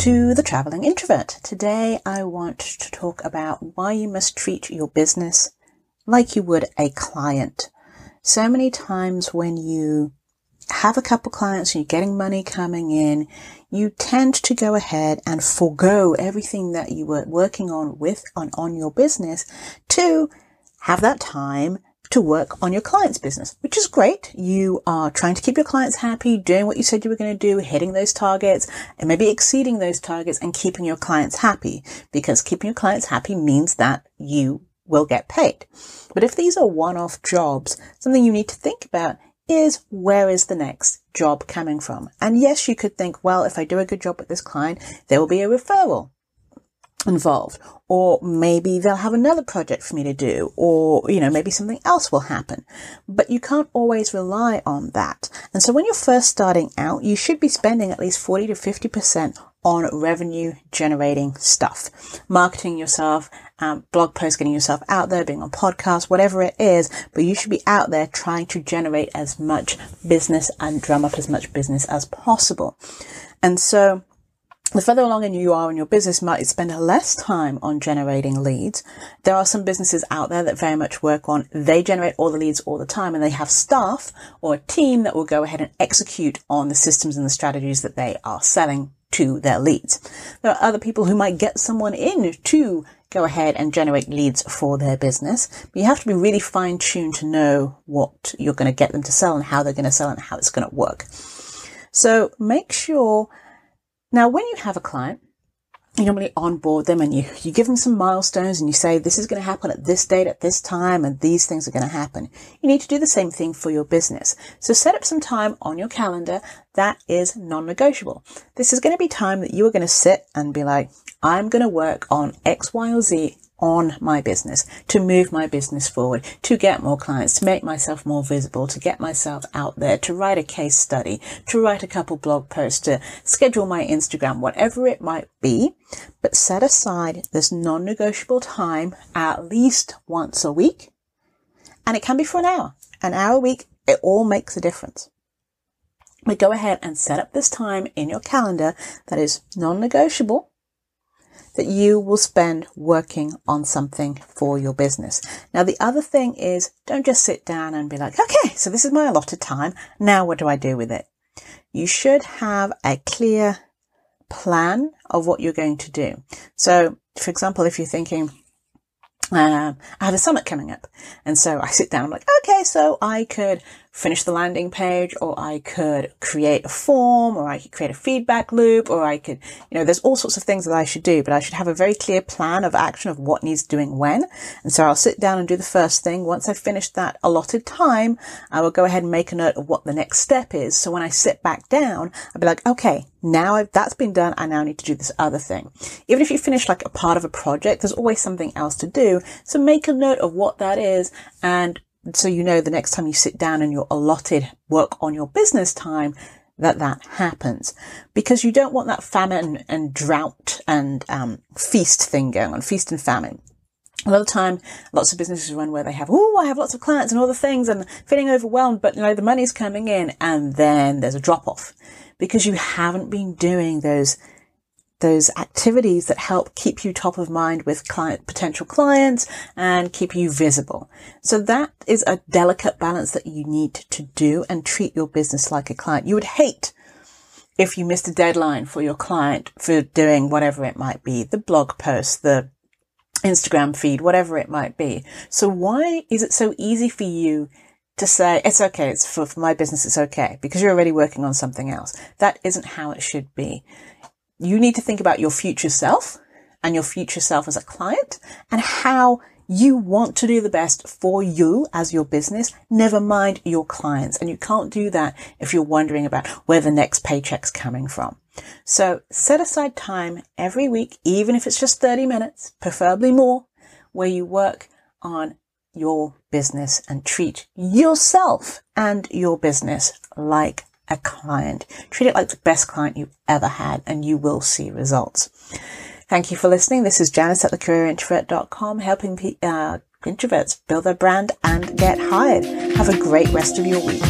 to the Traveling Introvert. Today I want to talk about why you must treat your business like you would a client. So many times when you have a couple clients and you're getting money coming in, you tend to go ahead and forego everything that you were working on with on, on your business to have that time to work on your client's business, which is great. You are trying to keep your clients happy, doing what you said you were going to do, hitting those targets and maybe exceeding those targets and keeping your clients happy because keeping your clients happy means that you will get paid. But if these are one-off jobs, something you need to think about is where is the next job coming from? And yes, you could think, well, if I do a good job with this client, there will be a referral involved. Or maybe they'll have another project for me to do or you know maybe something else will happen. But you can't always rely on that. And so when you're first starting out you should be spending at least 40 to 50% on revenue generating stuff. Marketing yourself um, blog posts getting yourself out there being on podcasts whatever it is but you should be out there trying to generate as much business and drum up as much business as possible. And so the further along in you are in your business, might spend less time on generating leads. There are some businesses out there that very much work on, they generate all the leads all the time and they have staff or a team that will go ahead and execute on the systems and the strategies that they are selling to their leads. There are other people who might get someone in to go ahead and generate leads for their business, but you have to be really fine tuned to know what you're going to get them to sell and how they're going to sell and how it's going to work. So make sure now, when you have a client, you normally onboard them and you, you give them some milestones and you say, this is going to happen at this date, at this time, and these things are going to happen. You need to do the same thing for your business. So set up some time on your calendar that is non-negotiable. This is going to be time that you are going to sit and be like, I'm going to work on X, Y, or Z on my business, to move my business forward, to get more clients, to make myself more visible, to get myself out there, to write a case study, to write a couple blog posts, to schedule my Instagram, whatever it might be. But set aside this non-negotiable time at least once a week. And it can be for an hour, an hour a week. It all makes a difference. But go ahead and set up this time in your calendar that is non-negotiable that you will spend working on something for your business. Now, the other thing is don't just sit down and be like, okay, so this is my allotted time. Now what do I do with it? You should have a clear plan of what you're going to do. So, for example, if you're thinking, um, I have a summit coming up. And so I sit down, I'm like, okay, so I could finish the landing page or I could create a form or I could create a feedback loop or I could, you know, there's all sorts of things that I should do, but I should have a very clear plan of action of what needs doing when. And so I'll sit down and do the first thing. Once I've finished that allotted time, I will go ahead and make a note of what the next step is. So when I sit back down, I'll be like, okay, now I've, that's been done. I now need to do this other thing. Even if you finish like a part of a project, there's always something else to do. So make a note of what that is and so you know the next time you sit down and you're allotted work on your business time, that that happens because you don't want that famine and drought and um, feast thing going on, feast and famine. A lot of time, lots of businesses run where they have, oh, I have lots of clients and all the things and feeling overwhelmed, but you know, the money's coming in and then there's a drop off because you haven't been doing those those activities that help keep you top of mind with client, potential clients and keep you visible. So that is a delicate balance that you need to do and treat your business like a client. You would hate if you missed a deadline for your client for doing whatever it might be, the blog post, the Instagram feed, whatever it might be. So why is it so easy for you to say, it's okay, it's for, for my business, it's okay, because you're already working on something else. That isn't how it should be you need to think about your future self and your future self as a client and how you want to do the best for you as your business, never mind your clients. And you can't do that if you're wondering about where the next paycheck's coming from. So set aside time every week, even if it's just 30 minutes, preferably more, where you work on your business and treat yourself and your business like a client. Treat it like the best client you've ever had and you will see results. Thank you for listening. This is Janice at thecareerintrovert.com helping uh, introverts build their brand and get hired. Have a great rest of your week.